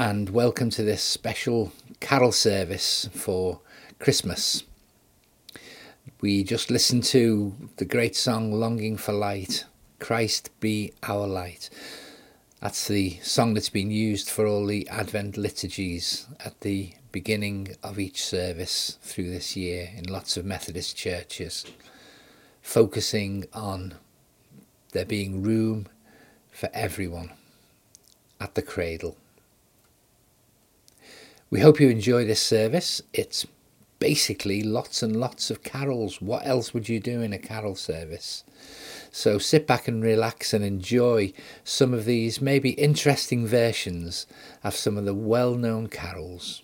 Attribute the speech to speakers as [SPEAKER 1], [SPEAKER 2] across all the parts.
[SPEAKER 1] And welcome to this special carol service for Christmas. We just listened to the great song Longing for Light, Christ be our light. That's the song that's been used for all the Advent liturgies at the beginning of each service through this year in lots of Methodist churches, focusing on there being room for everyone at the cradle. We hope you enjoy this service. It's basically lots and lots of carols. What else would you do in a carol service? So sit back and relax and enjoy some of these maybe interesting versions of some of the well known carols.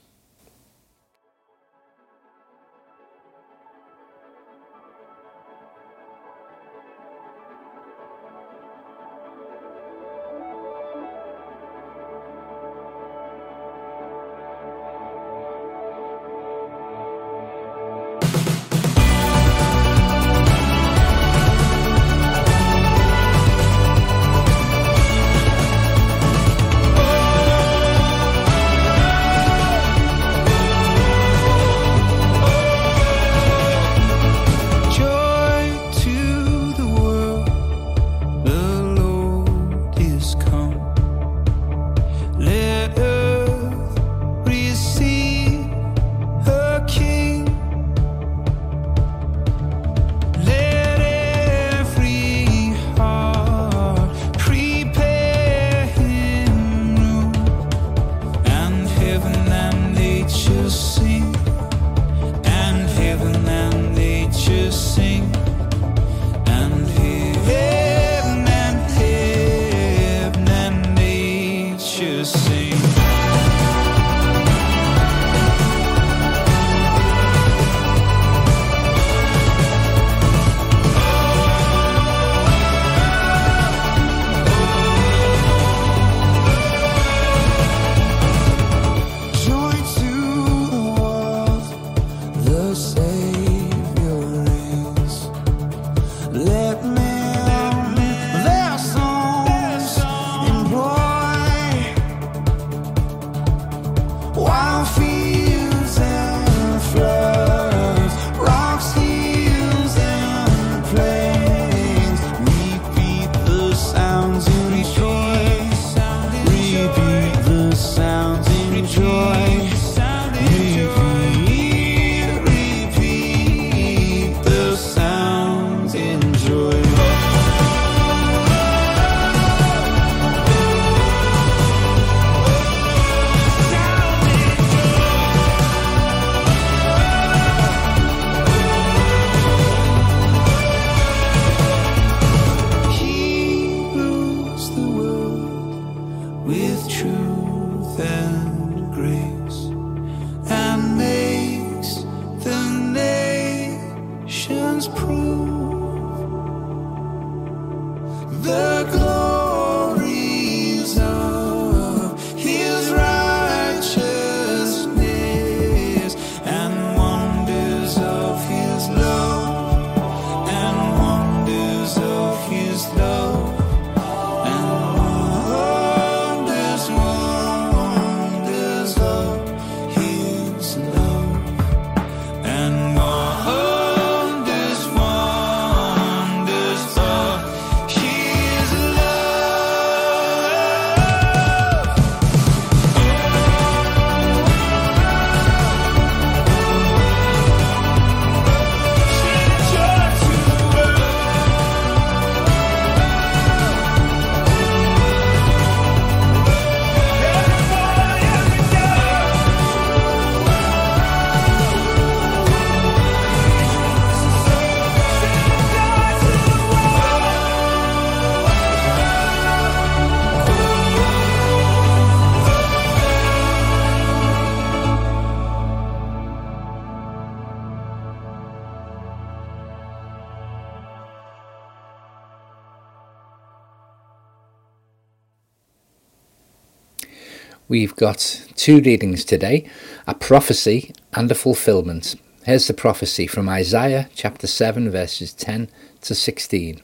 [SPEAKER 1] We've got two readings today a prophecy and a fulfillment. Here's the prophecy from Isaiah chapter 7, verses 10 to 16.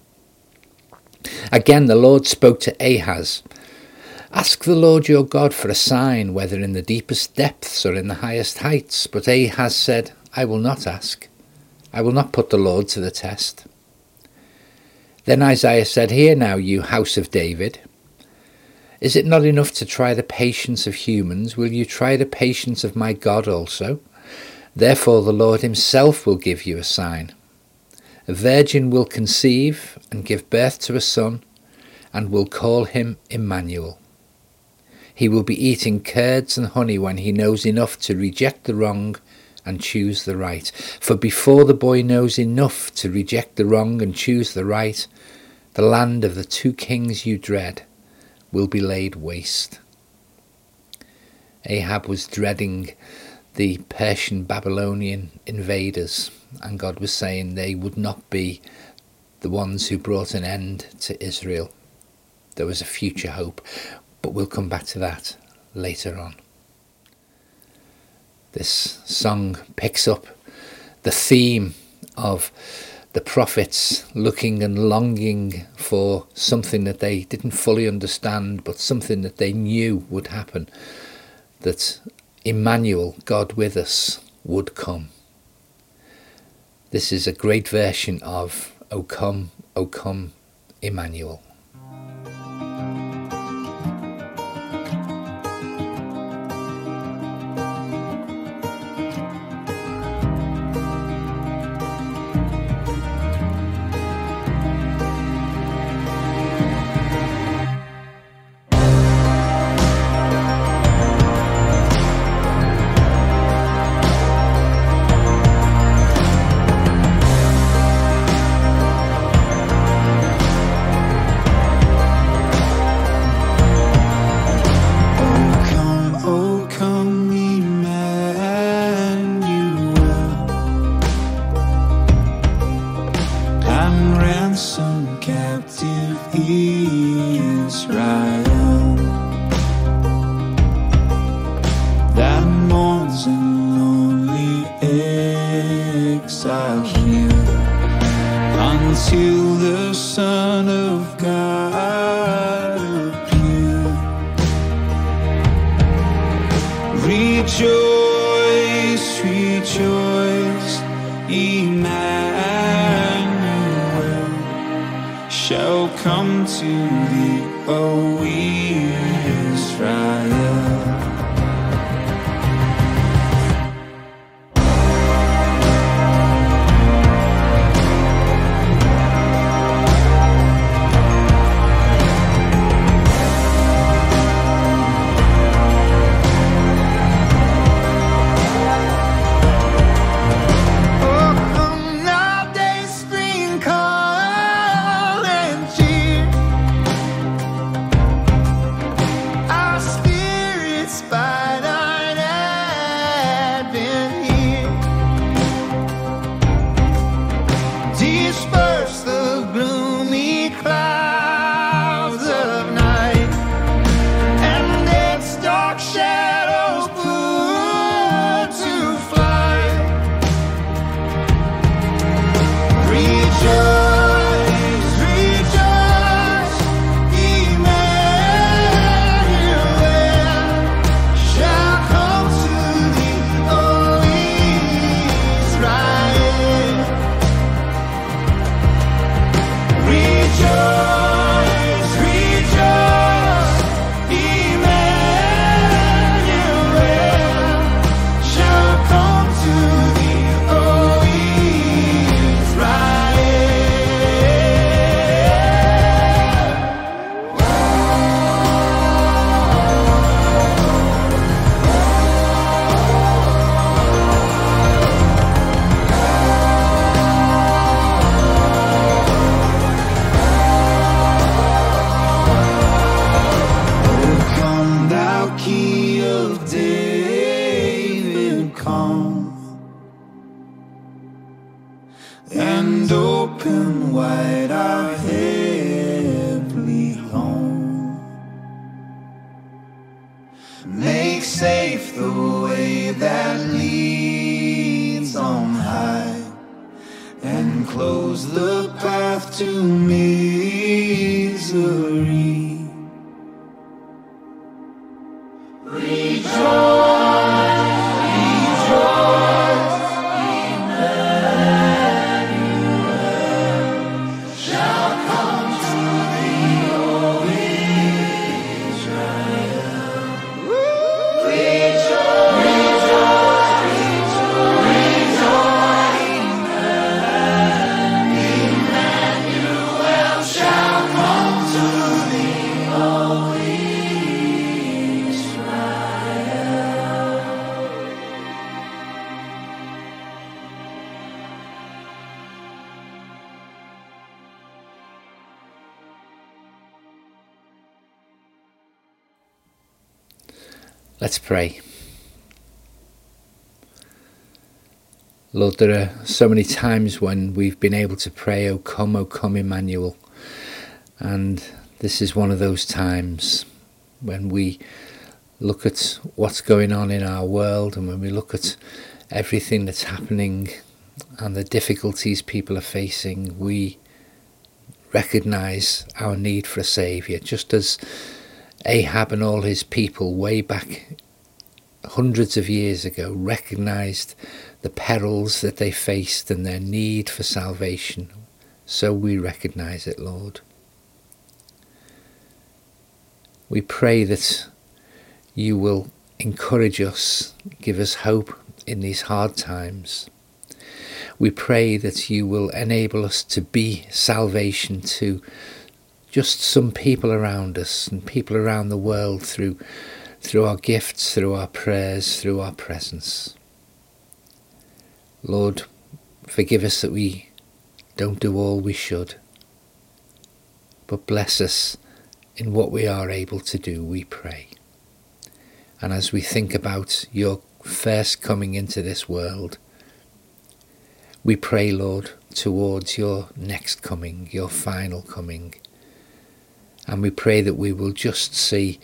[SPEAKER 1] Again, the Lord spoke to Ahaz Ask the Lord your God for a sign, whether in the deepest depths or in the highest heights. But Ahaz said, I will not ask. I will not put the Lord to the test. Then Isaiah said, Hear now, you house of David. Is it not enough to try the patience of humans? Will you try the patience of my God also? Therefore the Lord himself will give you a sign. A virgin will conceive and give birth to a son, and will call him Emmanuel. He will be eating curds and honey when he knows enough to reject the wrong and choose the right. For before the boy knows enough to reject the wrong and choose the right, the land of the two kings you dread will be laid waste. Ahab was dreading the Persian Babylonian invaders, and God was saying they would not be the ones who brought an end to Israel. There was a future hope, but we'll come back to that later on. This song picks up the theme of the prophets looking and longing for something that they didn't fully understand, but something that they knew would happen. That Emmanuel, God with us, would come. This is a great version of O come, O come, Emmanuel.
[SPEAKER 2] follows the path to me. Pray. Lord, there are so many times when we've been able to pray, O come, O come, Emmanuel. And this is one of those times when we look at what's going on in our world and when we look at everything that's happening and the difficulties people are facing, we recognize our need for a Saviour, just as Ahab and all his people, way back hundreds of years ago, recognized the perils that they faced and their need for salvation. So we recognize it, Lord. We pray that you will encourage us, give us hope in these hard times. We pray that you will enable us to be salvation to just some people around us and people around the world through through our gifts, through our prayers, through our presence. Lord, forgive us that we don't do all we should, but bless us in what we are able to do, we pray. And as we think about your first coming into this world, we pray, Lord, towards your next coming, your final coming. And we pray that we will just see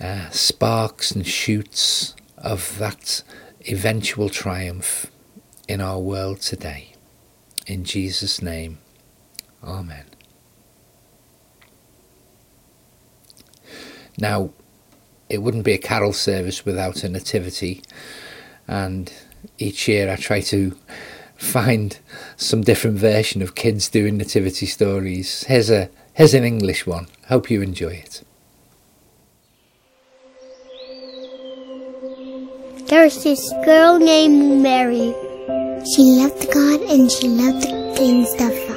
[SPEAKER 2] uh, sparks and shoots of that eventual triumph in our world today. In Jesus' name, Amen. Now, it wouldn't be a carol service without a nativity, and each year I try to find some different version of kids doing nativity stories. Here's a here's an English one. Hope you enjoy it.
[SPEAKER 3] There's this girl named Mary she loved God and she loved to clean stuff up.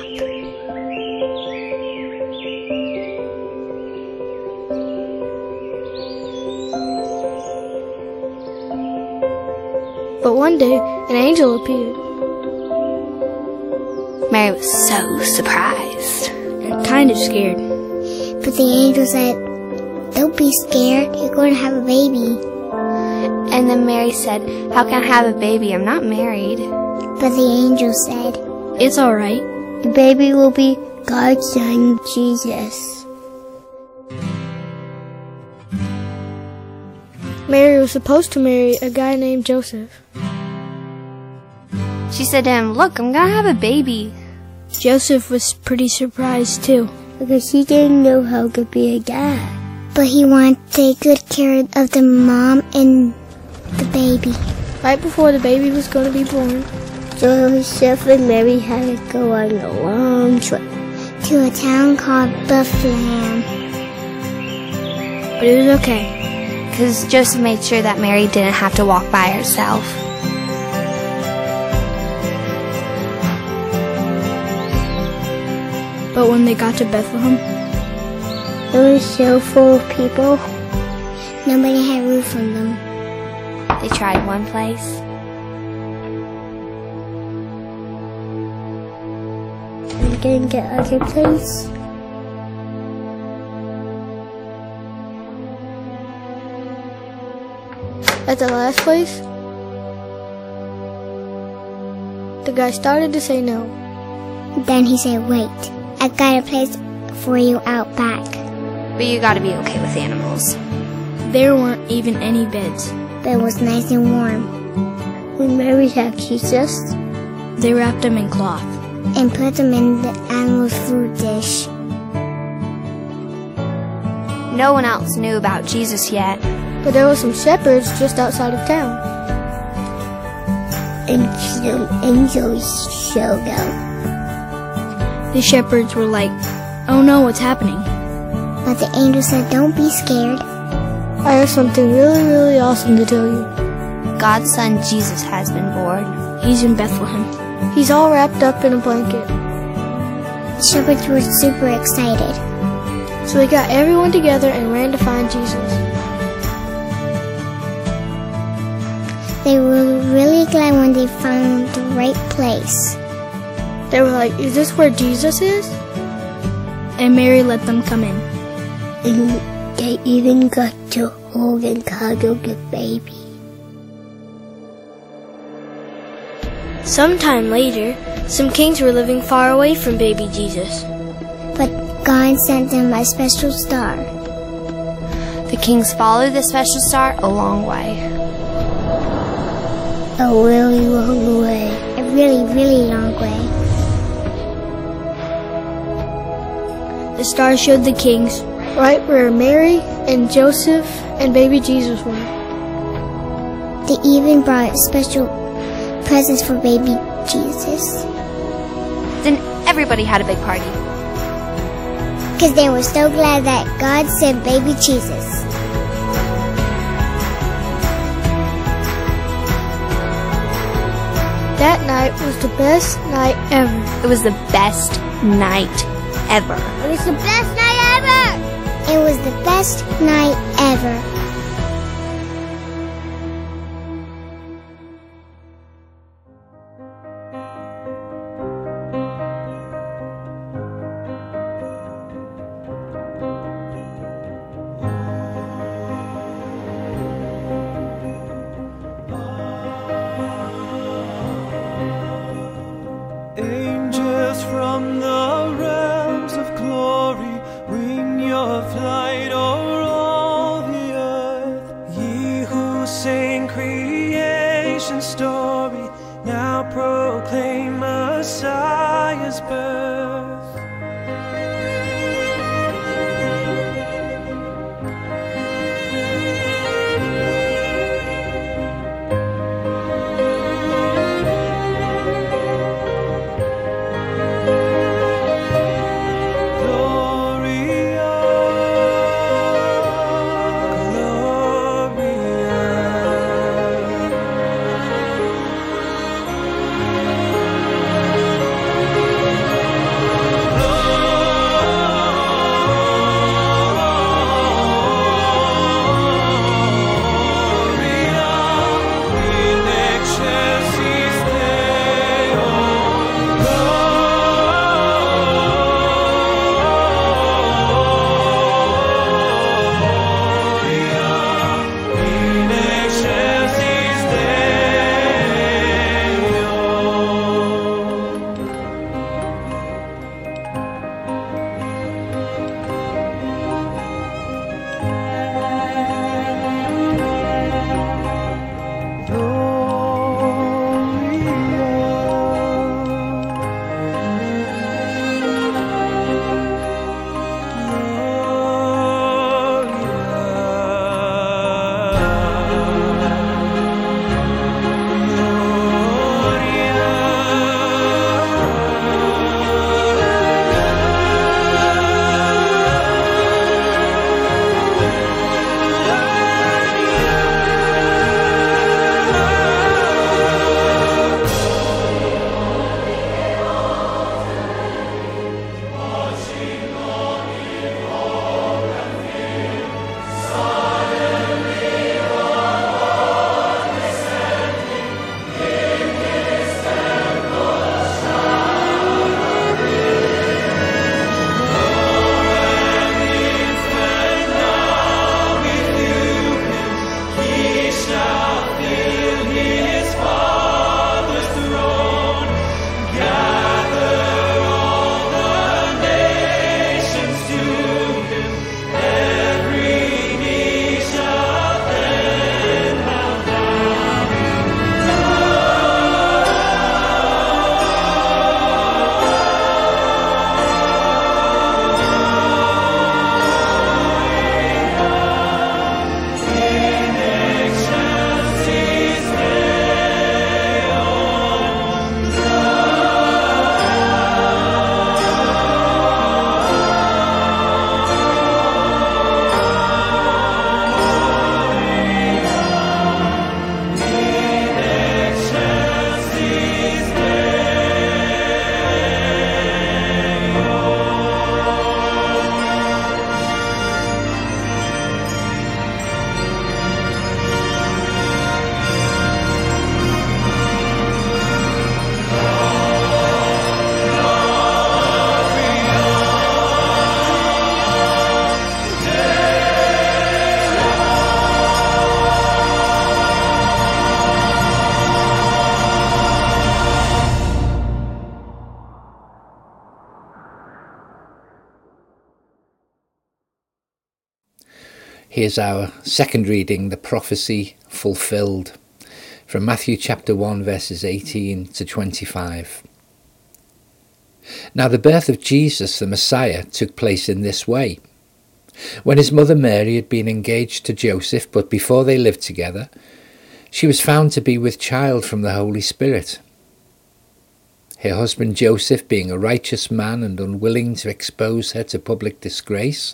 [SPEAKER 4] But one day, an angel appeared.
[SPEAKER 5] Mary was so surprised
[SPEAKER 4] and kind of scared.
[SPEAKER 3] But the angel said, Don't be scared, you're going to have a baby.
[SPEAKER 5] And then Mary said, How can I have a baby? I'm not married.
[SPEAKER 3] But the angel said,
[SPEAKER 4] It's alright.
[SPEAKER 3] The baby will be God's son, Jesus.
[SPEAKER 4] Mary was supposed to marry a guy named Joseph.
[SPEAKER 5] She said to him, Look, I'm gonna have a baby.
[SPEAKER 4] Joseph was pretty surprised too.
[SPEAKER 3] Because he didn't know how to be a dad. But he wanted to take good care of the mom and the baby.
[SPEAKER 4] Right before the baby was going to be born,
[SPEAKER 3] Joseph and Mary had to go on a long trip to a town called Bethlehem.
[SPEAKER 4] But it was okay.
[SPEAKER 5] Because Joseph made sure that Mary didn't have to walk by herself.
[SPEAKER 4] But when they got to Bethlehem,
[SPEAKER 3] it was so full of people. Nobody had room for them.
[SPEAKER 5] They tried one place,
[SPEAKER 3] can get other place.
[SPEAKER 4] At the last place, the guy started to say no.
[SPEAKER 3] Then he said, wait, I got a place for you out back.
[SPEAKER 5] But you gotta be okay with animals.
[SPEAKER 4] There weren't even any beds.
[SPEAKER 3] But it was nice and warm. When Mary had Jesus,
[SPEAKER 4] they wrapped him in cloth
[SPEAKER 3] and put them in the animal's food dish.
[SPEAKER 5] No one else knew about Jesus yet.
[SPEAKER 4] But there were some shepherds just outside of town.
[SPEAKER 3] And some angels showed up.
[SPEAKER 4] The shepherds were like, oh no, what's happening?
[SPEAKER 3] But the angel said, don't be scared.
[SPEAKER 4] I have something really, really awesome to tell you.
[SPEAKER 5] God's son Jesus has been born.
[SPEAKER 4] He's in Bethlehem. He's all wrapped up in a blanket.
[SPEAKER 3] The shepherds were super excited.
[SPEAKER 4] So they got everyone together and ran to find Jesus.
[SPEAKER 3] They were really glad when they found the right place.
[SPEAKER 4] They were like, Is this where Jesus is? And Mary let them come in.
[SPEAKER 3] And they even got
[SPEAKER 6] hold and cuddle the baby.
[SPEAKER 4] Sometime later, some kings were living far away from baby Jesus.
[SPEAKER 6] But God sent them a special star.
[SPEAKER 5] The kings followed the special star a long way.
[SPEAKER 6] A really long way. A really, really long way.
[SPEAKER 4] The star showed the kings right where Mary and Joseph and baby Jesus were.
[SPEAKER 6] They even brought special presents for baby Jesus.
[SPEAKER 5] Then everybody had a big party.
[SPEAKER 6] Because they were so glad that God sent baby Jesus.
[SPEAKER 4] That night was the best night ever.
[SPEAKER 5] It was the best night ever.
[SPEAKER 6] It was the best night ever! It was the best night ever.
[SPEAKER 2] Here's our second reading, the prophecy fulfilled, from Matthew chapter 1, verses 18 to 25. Now, the birth of Jesus, the Messiah, took place in this way. When his mother Mary had been engaged to Joseph, but before they lived together, she was found to be with child from the Holy Spirit. Her husband Joseph, being a righteous man and unwilling to expose her to public disgrace,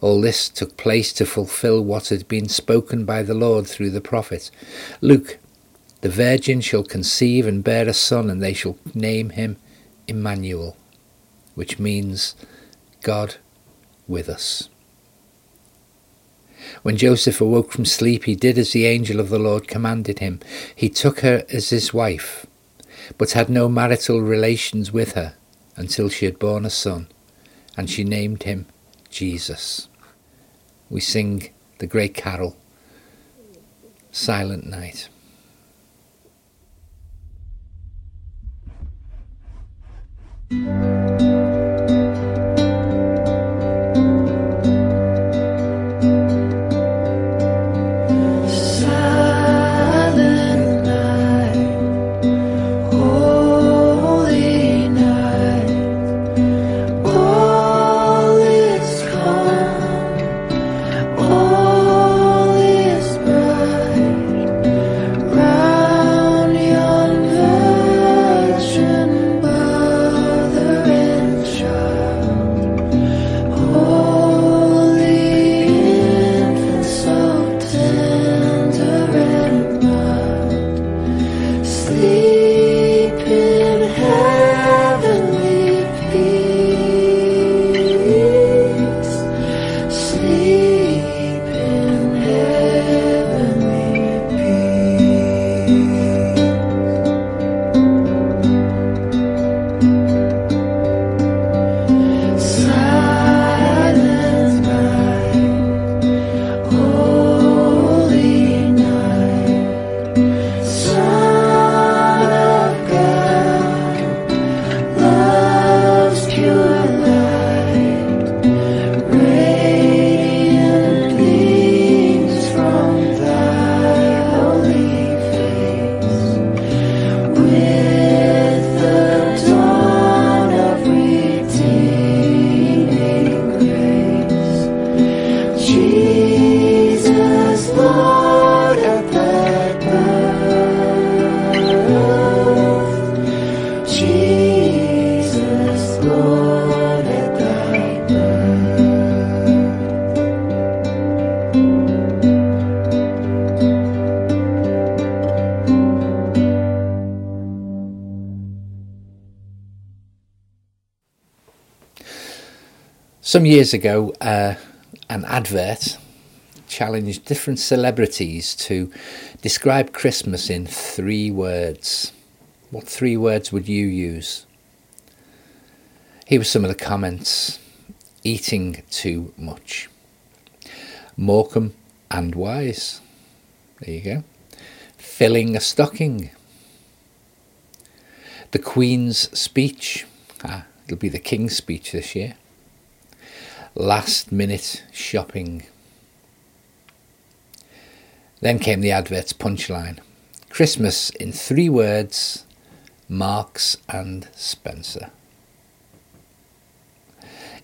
[SPEAKER 2] All this took place to fulfill what had been spoken by the Lord through the prophet. Luke, the virgin shall conceive and bear a son, and they shall name him Emmanuel, which means God with us. When Joseph awoke from sleep, he did as the angel of the Lord commanded him. He took her as his wife, but had no marital relations with her until she had borne a son, and she named him Jesus. We sing the great carol, Silent Night. Some years ago, uh, an advert challenged different celebrities to describe Christmas in three words. What three words would you use? Here were some of the comments eating too much, Morecambe and Wise. There you go. Filling a stocking. The Queen's speech. Ah, it'll be the King's speech this year last minute shopping. Then came the advert's punchline Christmas in three words Marks and Spencer.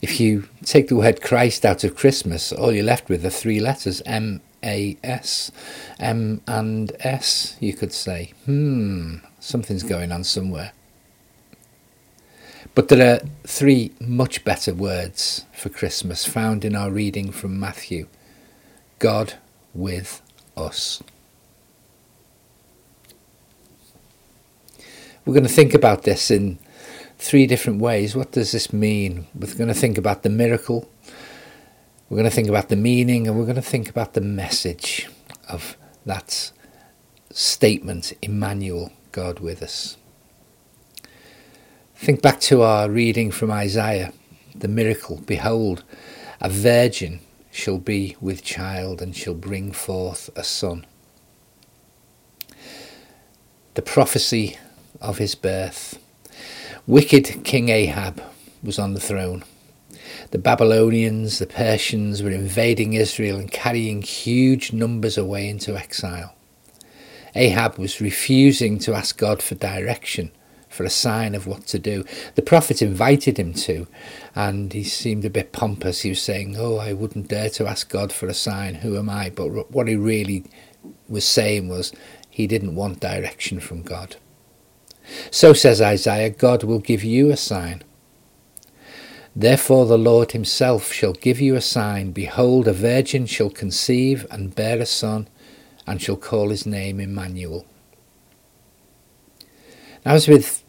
[SPEAKER 2] If you take the word Christ out of Christmas, all you're left with are three letters M A S. M and S, you could say. Hmm, something's going on somewhere. But there are three much better words for Christmas found in our reading from Matthew God with us. We're going to think about this in three different ways. What does this mean? We're going to think about the miracle, we're going to think about the meaning, and we're going to think about the message of that statement, Emmanuel, God with us. Think back to our reading from Isaiah, the miracle. Behold, a virgin shall be with child and shall bring forth a son. The prophecy of his birth. Wicked King Ahab was on the throne. The Babylonians, the Persians were invading Israel and carrying huge numbers away into exile. Ahab was refusing to ask God for direction, for a sign of what to do. The prophet invited him to, and he seemed a bit pompous. He was saying, Oh, I wouldn't dare to ask God for a sign. Who am I? But what he really was saying was he didn't want direction from God. So says Isaiah, God will give you a sign. Therefore the Lord himself shall give you a sign. Behold, a virgin shall conceive and bear a son, and shall call his name Emmanuel. Now, as with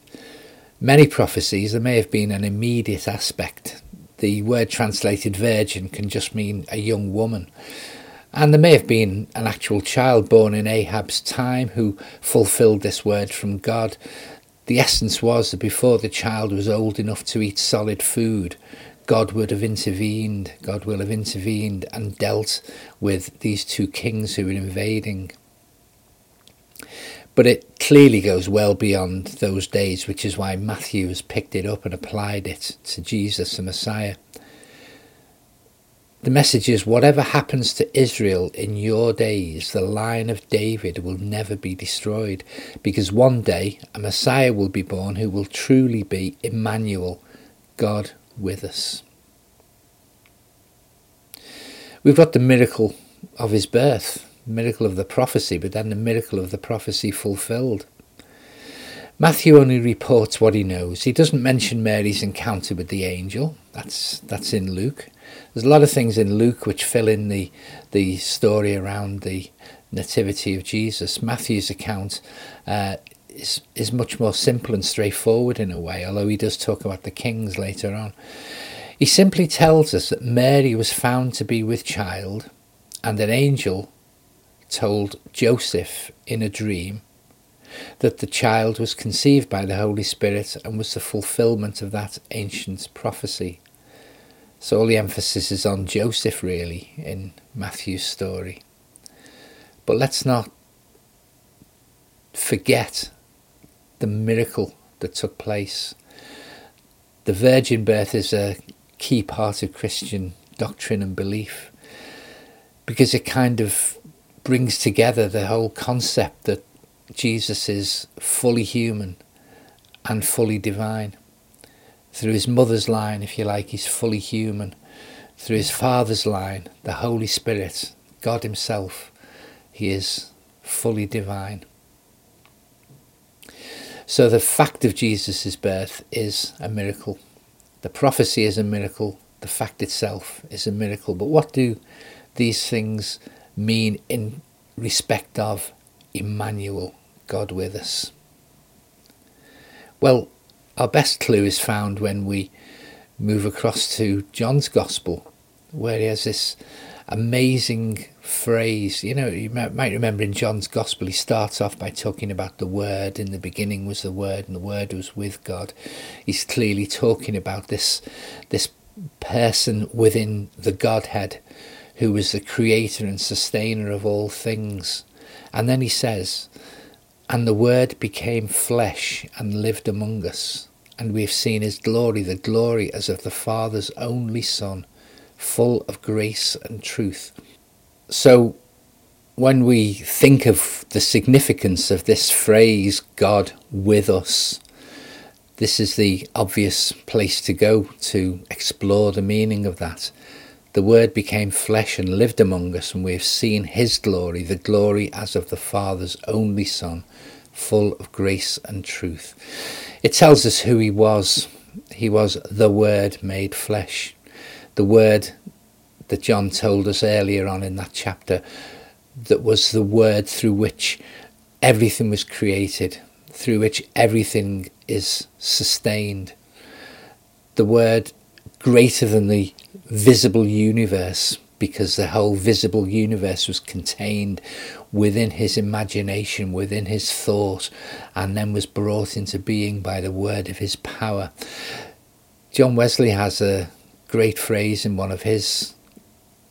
[SPEAKER 2] many prophecies, there may have been an immediate aspect. The word translated virgin can just mean a young woman. And there may have been an actual child born in Ahaz's time who fulfilled this word from God. The essence was that before the child was old enough to eat solid food, God would have intervened, God will have intervened and dealt with these two kings who were invading. But it clearly goes well beyond those days, which is why Matthew has picked it up and applied it to Jesus, the Messiah. The message is whatever happens to Israel in your days, the line of David will never be destroyed, because one day a Messiah will be born who will truly be Emmanuel, God with us. We've got the miracle of his birth, miracle of the prophecy, but then the miracle of the prophecy fulfilled. Matthew only reports what he knows. He doesn't mention Mary's encounter with the angel. That's that's in Luke. There's a lot of things in Luke which fill in the the story around the nativity of Jesus. Matthew's account uh, is is much more simple and straightforward in a way, although he does talk about the kings later on. He simply tells us that Mary was found to be with child, and an angel told Joseph in a dream that the child was conceived by the Holy Spirit and was the fulfillment of that ancient prophecy. So all the emphasis is on Joseph, really, in Matthew's story. But let's not forget the miracle that took place. The virgin birth is a key part of Christian doctrine and belief because it kind of brings together the whole concept that Jesus is fully human and fully divine through his mother's line, if you like, he's fully human. Through his father's line, the Holy Spirit, God himself, he is fully divine. So the fact of Jesus' birth is a miracle. The prophecy is a miracle. The fact itself is a miracle. But what do these things mean in respect of Emmanuel, God with us? Well, our best clue is found when we move across to John's Gospel, where he has this amazing phrase. You know, you might remember in John's Gospel, he starts off by talking about the Word. In the beginning was the Word, and the Word was with God. He's clearly talking about this, this person within the Godhead who was the creator and sustainer of all things. And then he says, and the Word became flesh and lived among us, and we have seen his glory, the glory as of the Father's only Son, full of grace and truth. So, when we think of the significance of this phrase, God with us, this is the obvious place to go to explore the meaning of that. The Word became flesh and lived among us, and we have seen His glory, the glory as of the Father's only Son, full of grace and truth. It tells us who He was. He was the Word made flesh. The Word that John told us earlier on in that chapter, that was the Word through which everything was created, through which everything is sustained. The Word greater than the visible universe because the whole visible universe was contained within his imagination, within his thought, and then was brought into being by the word of his power. John Wesley has a great phrase in one of his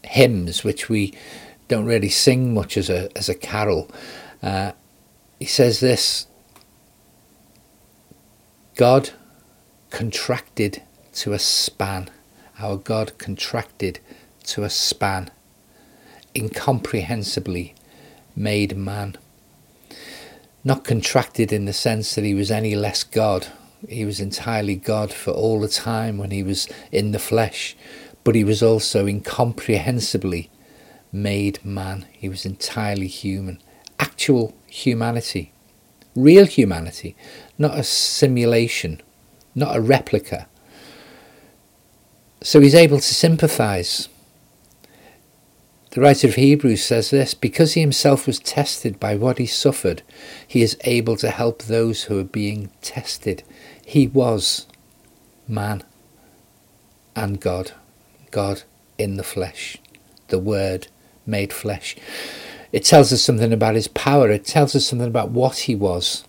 [SPEAKER 2] hymns, which we don't really sing much as a as a carol. Uh, he says this: God contracted to a span. Our God contracted to a span, incomprehensibly made man. Not contracted in the sense that he was any less God. He was entirely God for all the time when he was in the flesh, but he was also incomprehensibly made man. He was entirely human. Actual humanity. Real humanity. Not a simulation. Not a replica. So he's able to sympathize the writer of Hebrews says this because he himself was tested by what he suffered, he is able to help those who are being tested. He was man and God, God in the flesh, the Word made flesh. It tells us something about his power, it tells us something about what he was.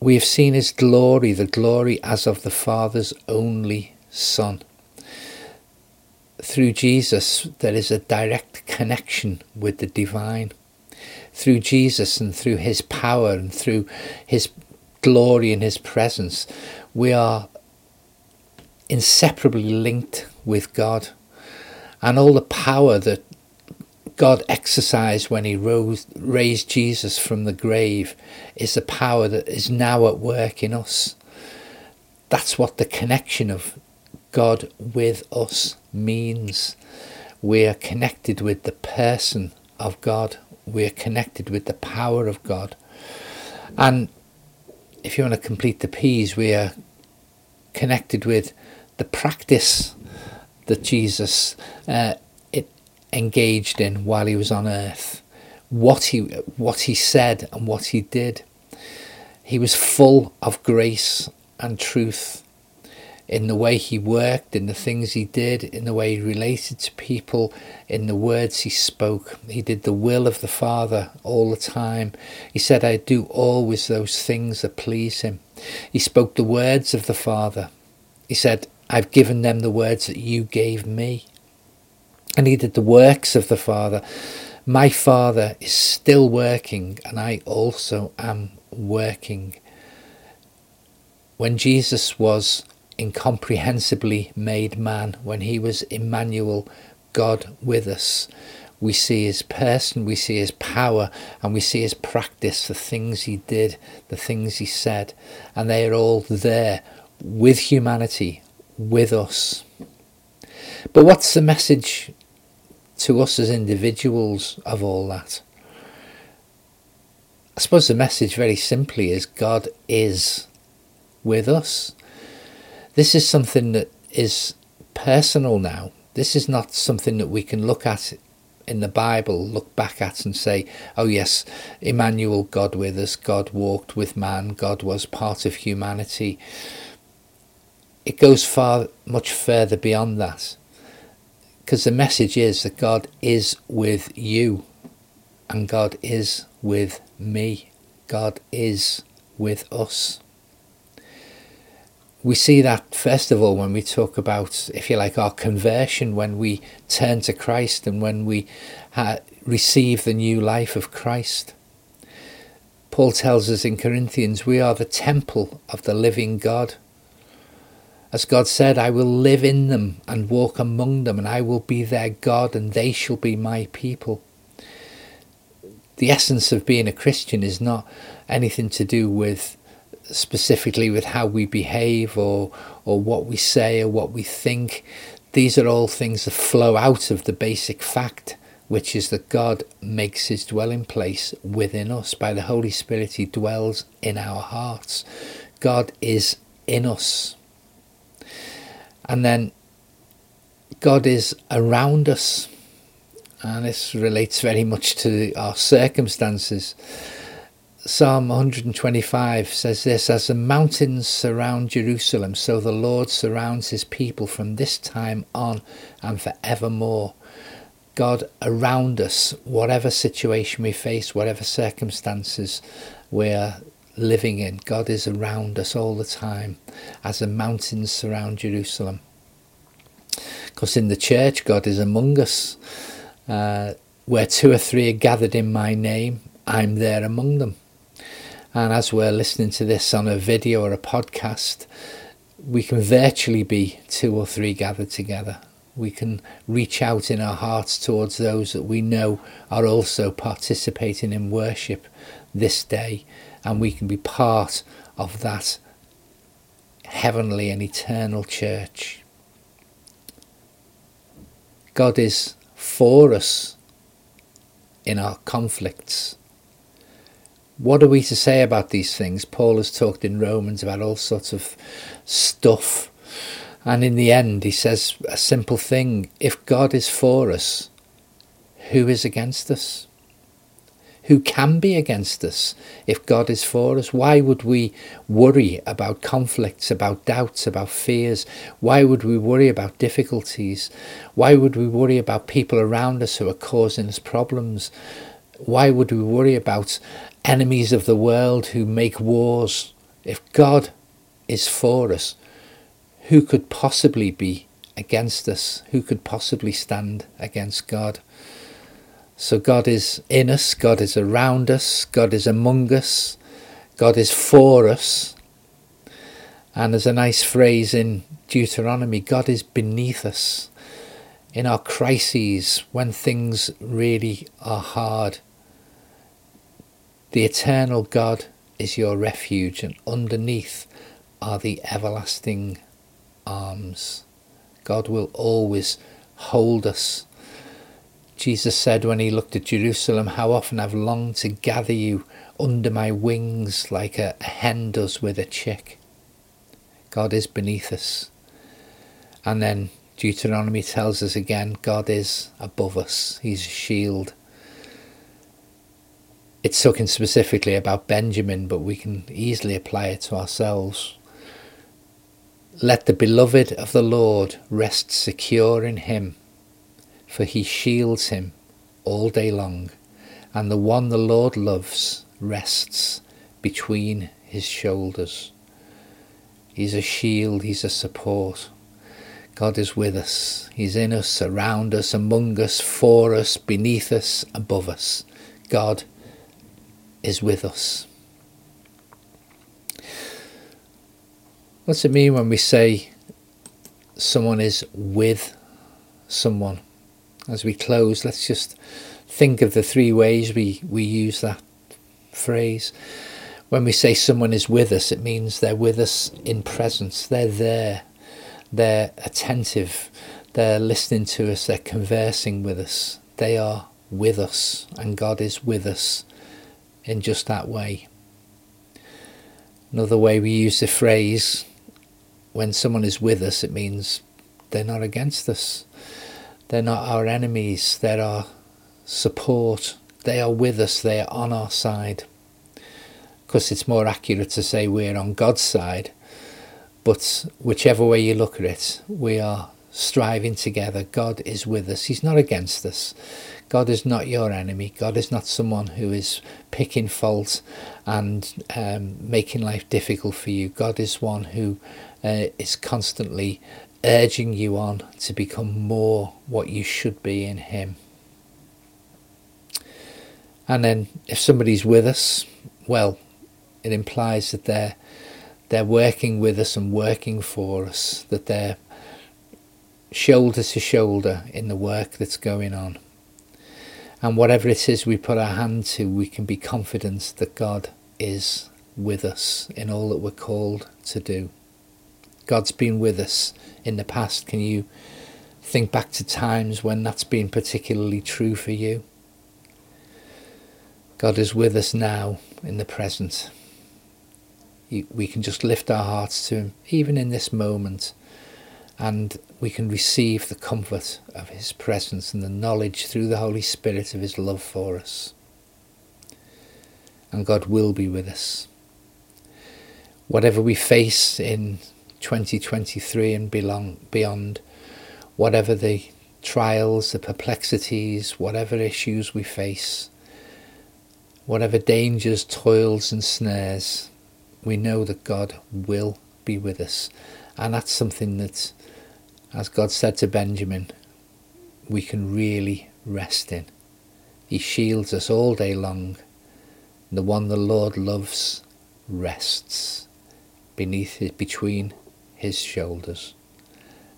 [SPEAKER 2] We have seen his glory, the glory as of the Father's only Son through Jesus, there is a direct connection with the divine. Through Jesus and through his power and through his glory and his presence, we are inseparably linked with God. And all the power that God exercised when he rose, raised Jesus from the grave is the power that is now at work in us. That's what the connection of God with us means. We are connected with the person of God. We are connected with the power of God. And if you want to complete the P's, we are connected with the practice that Jesus uh, engaged in while he was on earth, what he what he said and what he did. He was full of grace and truth in the way he worked, in the things he did, in the way he related to people, in the words he spoke. He did the will of the Father all the time. He said, I do always those things that please him. He spoke the words of the Father. He said, I've given them the words that you gave me. And he did the works of the Father. My Father is still working, and I also am working. When Jesus was incomprehensibly made man, when he was Emmanuel, God with us. We see his person, we see his power, and we see his practice, the things he did, the things he said, and they are all there with humanity, with us. But what's the message to us as individuals of all that? I suppose the message very simply is God is with us. This is something that is personal now. This is not something that we can look at in the Bible, look back at and say, oh yes, Emmanuel, God with us, God walked with man, God was part of humanity. It goes far, much further beyond that. Because the message is that God is with you and God is with me. God is with us we see that first of all when we talk about, if you like, our conversion, when we turn to Christ and when we ha- receive the new life of Christ. Paul tells us in Corinthians, we are the temple of the living God. As God said, I will live in them and walk among them, and I will be their God, and they shall be my people. The essence of being a Christian is not anything to do with specifically with how we behave or or what we say or what we think. These are all things that flow out of the basic fact, which is that God makes his dwelling place within us. By the Holy Spirit, he dwells in our hearts. God is in us. And then God is around us. And this relates very much to our circumstances. Psalm 125 says this As the mountains surround Jerusalem, so the Lord surrounds his people from this time on and forevermore. God around us, whatever situation we face, whatever circumstances we're living in. God is around us all the time as the mountains surround Jerusalem. Because in the church, God is among us. Uh, where two or three are gathered in my name, I'm there among them. And as we're listening to this on a video or a podcast, we can virtually be two or three gathered together. We can reach out in our hearts towards those that we know are also participating in worship this day, and we can be part of that heavenly and eternal church. God is for us in our conflicts. What are we to say about these things? Paul has talked in Romans about all sorts of stuff. And in the end, he says a simple thing if God is for us, who is against us? Who can be against us if God is for us? Why would we worry about conflicts, about doubts, about fears? Why would we worry about difficulties? Why would we worry about people around us who are causing us problems? Why would we worry about enemies of the world who make wars? If God is for us, who could possibly be against us? Who could possibly stand against God? So God is in us, God is around us, God is among us, God is for us. And there's a nice phrase in Deuteronomy God is beneath us. In our crises, when things really are hard, the eternal God is your refuge, and underneath are the everlasting arms. God will always hold us Jesus said when he looked at Jerusalem, How often I've longed to gather you under my wings like a, hen does with a chick. God is beneath us. And then Deuteronomy tells us again God is above us, He's a shield. It's talking specifically about Benjamin, but we can easily apply it to ourselves. Let the beloved of the Lord rest secure in Him for he shields him all day long, and the one the Lord loves rests between his shoulders. He's a shield, he's a support. God is with us. He's in us, around us, among us, for us, beneath us, above us. God is with us. What's it mean when we say someone is with someone? as we close, let's just think of the three ways we, we use that phrase. When we say someone is with us, it means they're with us in presence, they're there, they're attentive, they're listening to us, they're conversing with us, they are with us, and God is with us in just that way. Another way we use the phrase, when someone is with us, it means they're not against us. They're not our enemies, they're our support. They are with us, they are on our side. Because it's more accurate to say we're on God's side, but whichever way you look at it, we are striving together. God is with us, He's not against us. God is not your enemy. God is not someone who is picking faults and um, making life difficult for you. God is one who uh, is constantly urging you on to become more what you should be in Him. And then if somebody's with us, well, it implies that they're they're working with us and working for us, that they're shoulder to shoulder in the work that's going on. And whatever it is we put our hand to, we can be confident that God is with us in all that we're called to do. God's been with us in the past. Can you think back to times when that's been particularly true for you? God is with us now in the present. We can just lift our hearts to Him, even in this moment, and we can receive the comfort of His presence and the knowledge through the Holy Spirit of His love for us. And God will be with us. Whatever we face in 2023 and beyond, whatever the trials, the perplexities, whatever issues we face, whatever dangers, toils, and snares, we know that God will be with us. And that's something that, as God said to Benjamin, we can really rest in. He shields us all day long. The one the Lord loves rests beneath his, between his shoulders.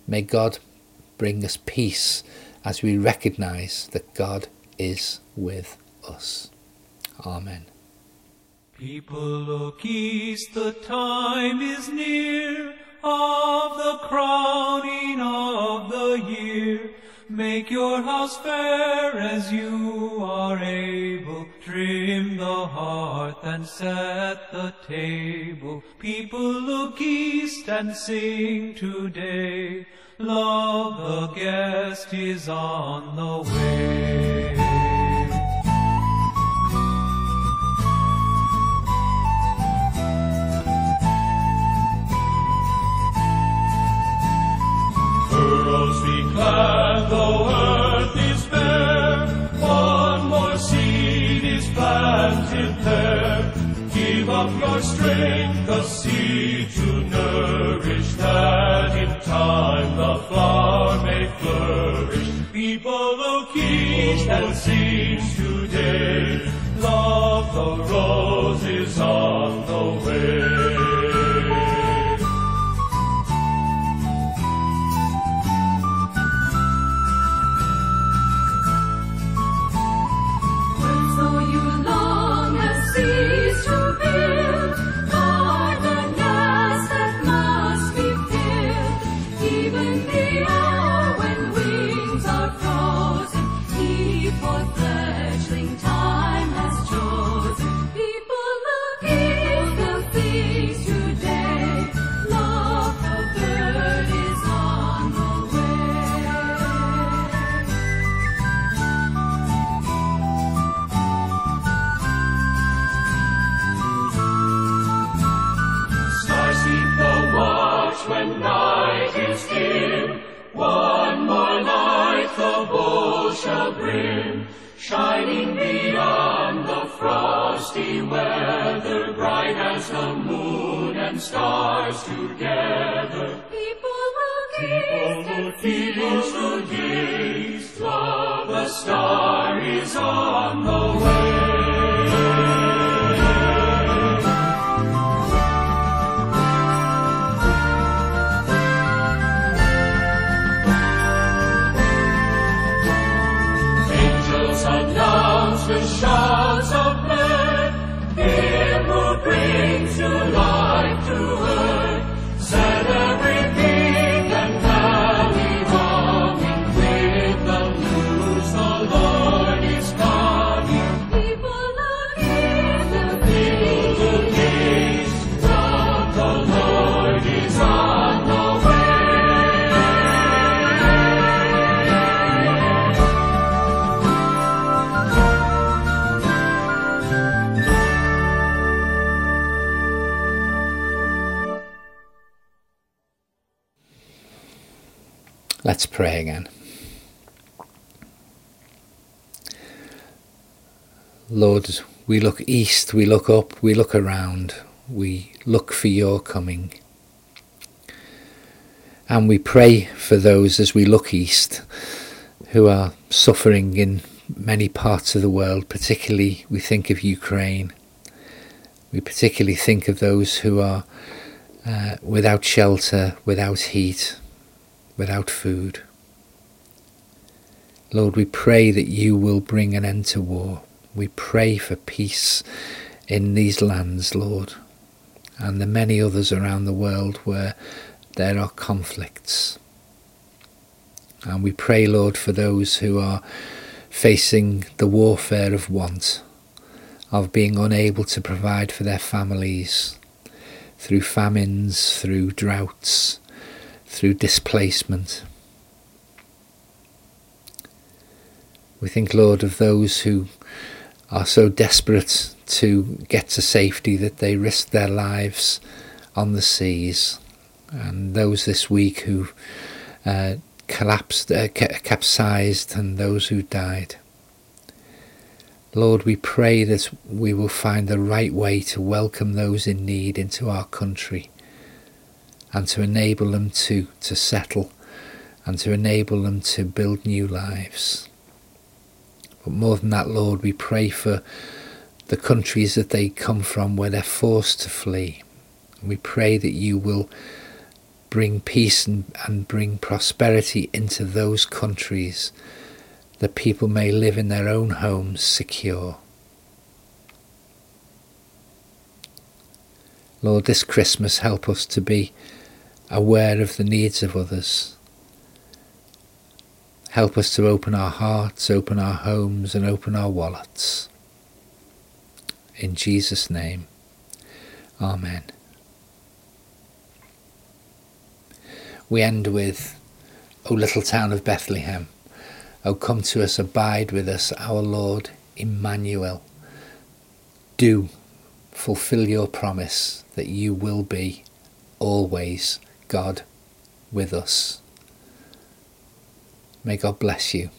[SPEAKER 2] May God bring us peace as we recognize that God is with us. Amen.
[SPEAKER 7] People look east, the time is near of the crowning of the year. Make your house fair as you are able. Trim the hearth and set the table. People look east and sing today. Love the guest is on the way. We though earth is bare. One more seed is planted there. Give up your strength, the seed to nourish, that in time the flower may flourish. People look east and sing stars together.
[SPEAKER 2] Pray again. Lord, we look east, we look up, we look around, we look for your coming. And we pray for those as we look east who are suffering in many parts of the world, particularly we think of Ukraine. We particularly think of those who are uh, without shelter, without heat, without food. Lord, we pray that you will bring an end to war. We pray for peace in these lands, Lord, and the many others around the world where there are conflicts. And we pray, Lord, for those who are facing the warfare of want, of being unable to provide for their families through famines, through droughts, through displacement. We think, Lord, of those who are so desperate to get to safety that they risk their lives on the seas, and those this week who uh, collapsed, uh, ca- capsized, and those who died. Lord, we pray that we will find the right way to welcome those in need into our country and to enable them to, to settle and to enable them to build new lives. But more than that, Lord, we pray for the countries that they come from where they're forced to flee. We pray that you will bring peace and, and bring prosperity into those countries that people may live in their own homes secure. Lord, this Christmas help us to be aware of the needs of others. Help us to open our hearts, open our homes, and open our wallets. In Jesus' name, Amen. We end with, O little town of Bethlehem, O come to us, abide with us, our Lord Emmanuel. Do fulfill your promise that you will be always God with us. May God bless you.